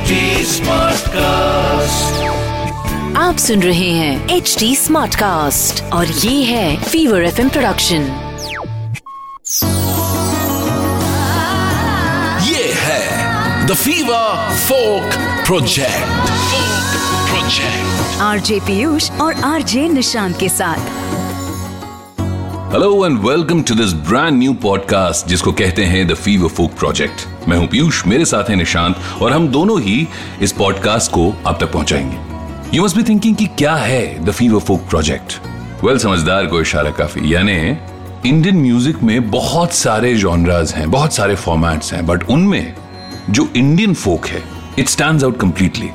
HD Smartcast. आप सुन रहे हैं एच डी स्मार्ट कास्ट और ये है फीवर एफ़ प्रोडक्शन ये है the fever folk project project RJ Piyush और आरजे निशांत के साथ. Hello and welcome to this brand new podcast जिसको कहते हैं द फीवर फोक प्रोजेक्ट मैं हूँ पीयूष, मेरे साथ है निशांत, और हम दोनों ही इस पॉडकास्ट को आप तक पहुंचाएँगे। यू मस्ट बी थिंकिंग कि क्या है the fever folk project well समझदार को इशारा काफ़ी। यानी इंडियन म्यूज़िक में बहुत सारे जॉनराज हैं, बहुत सारे फॉर्मेट्स हैं बट उनमें जो इंडियन फोक है इट स्टैंड आउट कंप्लीटली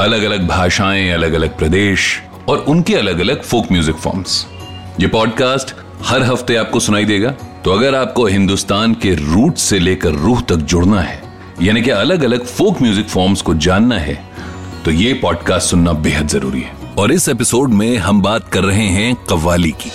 अलग अलग भाषाएँ अलग अलग प्रदेश, और उनके अलग अलग फोक म्यूज़िक फॉर्म्स ये पॉडकास्ट हर हफ़्ते आपको सुनाई देगा तो अगर आपको हिंदुस्तान के रूट से लेकर रूह तक जुड़ना है, यानी कि अलग अलग फोक म्यूज़िक फॉर्म्स को जानना है तो ये पॉडकास्ट सुनना बेहद ज़रूरी है। और इस एपिसोड में हम बात कर रहे हैं कव्वाली की।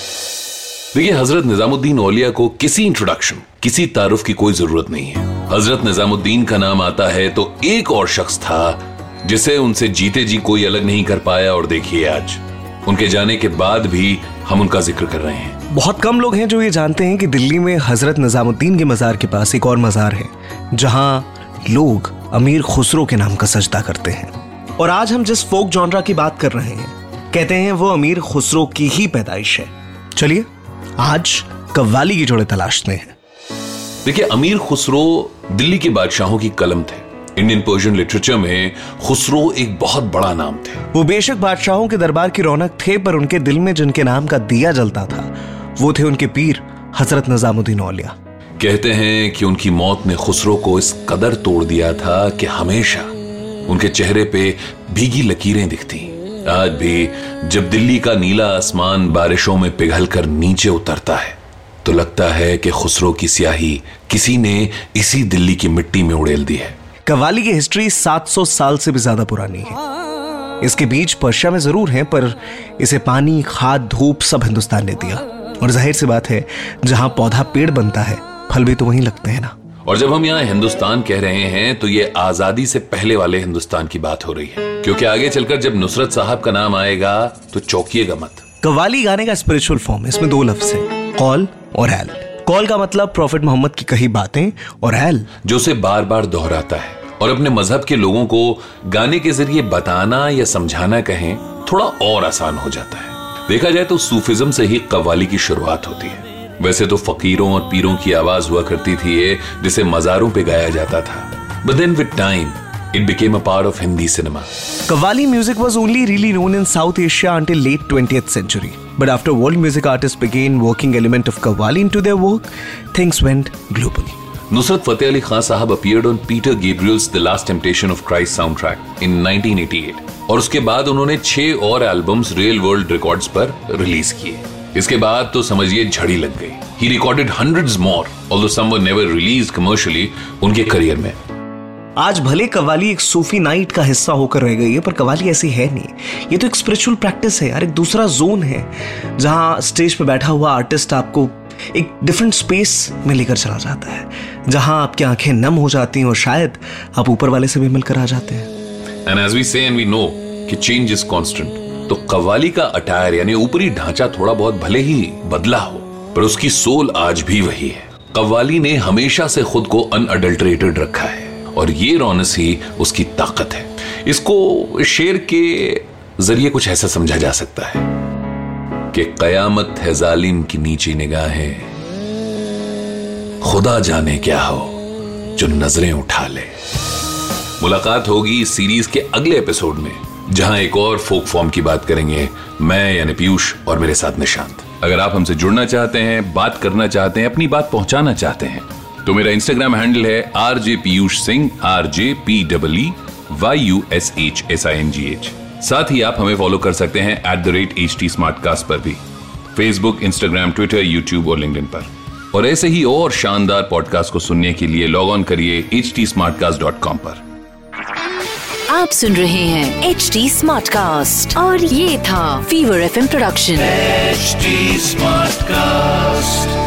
देखिए, हज़रत निजामुद्दीन औलिया को किसी इंट्रोडक्शन किसी तारुफ की कोई ज़रूरत नहीं है। हज़रत निजामुद्दीन का नाम आता है तो एक और शख्स था, जिसे उनसे जीते जी कोई अलग नहीं कर पाया। और देखिए आज, उनके जाने के बाद भी हम उनका ज़िक्र कर रहे हैं। बहुत कम लोग हैं जो ये जानते हैं कि दिल्ली में हज़रत निजामुद्दीन के मजार के पास एक और मजार है जहाँ लोग अमीर खुसरो के नाम का सजदा करते हैं। और आज हम जिस फोक जॉनरा की बात कर रहे हैं कहते हैं वो अमीर खुसरो की ही पैदाइश है। चलिए आज कव्वाली की जोड़े तलाशते हैं। देखिए अमीर खुसरो दिल्ली के बादशाहों की कलम थे। इंडियन पर्शियन लिटरेचर में खुसरो एक बहुत बड़ा नाम थे। वो बेशक बादशाहों के दरबार की रौनक थे पर उनके दिल में जिनके नाम का दिया जलता था वो थे उनके पीर हज़रत निजामुद्दीन औलिया। कहते हैं कि उनकी मौत ने खुसरो को इस कदर तोड़ दिया था कि हमेशा उनके चेहरे पे भीगी लकीरें दिखती। आज भी जब दिल्ली का नीला आसमान बारिशों में पिघल कर नीचे उतरता है तो लगता है कि खुसरो की स्याही किसी ने इसी दिल्ली की मिट्टी में उड़ेल दी है। कव्वाली की हिस्ट्री 700 साल से भी ज़्यादा पुरानी है। इसके बीच पर्शिया में ज़रूर है पर इसे पानी खाद धूप सब हिंदुस्तान ने दिया। और ज़ाहिर सी बात है जहाँ पौधा पेड़ बनता है फल भी तो वहीं लगते हैं ना। और जब हम यहाँ हिंदुस्तान कह रहे हैं तो ये आज़ादी से पहले वाले हिंदुस्तान की बात हो रही है। क्योंकि आगे चलकर जब नुसरत साहब का नाम आएगा तो चौंकिएगा मत। कव्वाली गाने का स्पिरिचुअल फॉर्म है इसमें दो लफ्ज हैं कॉल और एल कॉल का मतलब प्रॉफिट मोहम्मद की कही बातें और एल जो उसे बार बार दोहराता है और अपने मज़हब के लोगों को गाने के ज़रिए बताना या समझाना कहें, थोड़ा और आसान हो जाता है। देखा जाए तो सूफिज्म से ही कव्वाली की शुरुआत होती है। वैसे तो फकीरों और पीरों की आवाज़ हुआ करती थी ये, जिसे मजारों पे गाया जाता था। But then with time it became a part of Hindi cinema Qawwali music was only really known in South Asia until late 20th century. But after world music artists began working element of Qawwali into their work, things went global. Nusrat Fateh Ali Khan साहब appeared on Peter Gabriel's The Last Temptation of Christ soundtrack in 1988 और उसके बाद उन्होंने छह और albums real world records पर release किए इसके बाद तो समझिए झड़ी लग गई ही recorded hundreds more although some were never release commercially उनके करियर में आज भले कव्वाली एक सूफी नाइट का हिस्सा होकर रह गई है, पर कवाली ऐसी है नहीं। ये तो एक स्पिरिचुअल प्रैक्टिस है यार, एक दूसरा जोन है, जहाँ स्टेज पे बैठा हुआ आर्टिस्ट आपको एक डिफरेंट स्पेस में लेकर चला जाता है, जहाँ आपकी आँखें नम हो जाती हैं और शायद आप ऊपर वाले से भी मिलकर आ जाते हैं। And as we say and we know कि चेंज इज़ कांस्टेंट तो कव्वाली का अटायर यानी ऊपरी ढांचा थोड़ा बहुत भले ही बदला हो, पर उसकी सोल आज भी वही है। कव्वाली ने हमेशा से खुद को अनअडल्टरेटेड रखा है। और ये रौनस ही उसकी ताकत है। इसको शेर के ज़रिए कुछ ऐसा समझा जा सकता है कि कयामत है जालिम की नीची निगाहें। खुदा जाने क्या हो, जो नज़रें उठा ले। मुलाकात होगी इस सीरीज़ के अगले एपिसोड में, जहाँ एक और फोक फॉर्म की बात करेंगे, मैं यानी पीयूष और मेरे साथ निशांत। अगर आप हमसे जुड़ना चाहते हैं, बात करना चाहते हैं, अपनी बात पहुंचाना चाहते हैं तो मेरा इंस्टाग्राम हैंडल है R J Piyush Singh R J P W Y U S H S I N G H साथ ही आप हमें फॉलो कर सकते हैं at the rate H T smart cast पर भी। फेसबुक इंस्टाग्राम ट्विटर यूट्यूब और लिंक्डइन पर। और ऐसे ही और शानदार पॉडकास्ट को सुनने के लिए लॉग ऑन करिए H T smart cast dot com पर। आप सुन रहे हैं एच टी स्मार्ट कास्ट और ये था fever F production H smart Smartcast.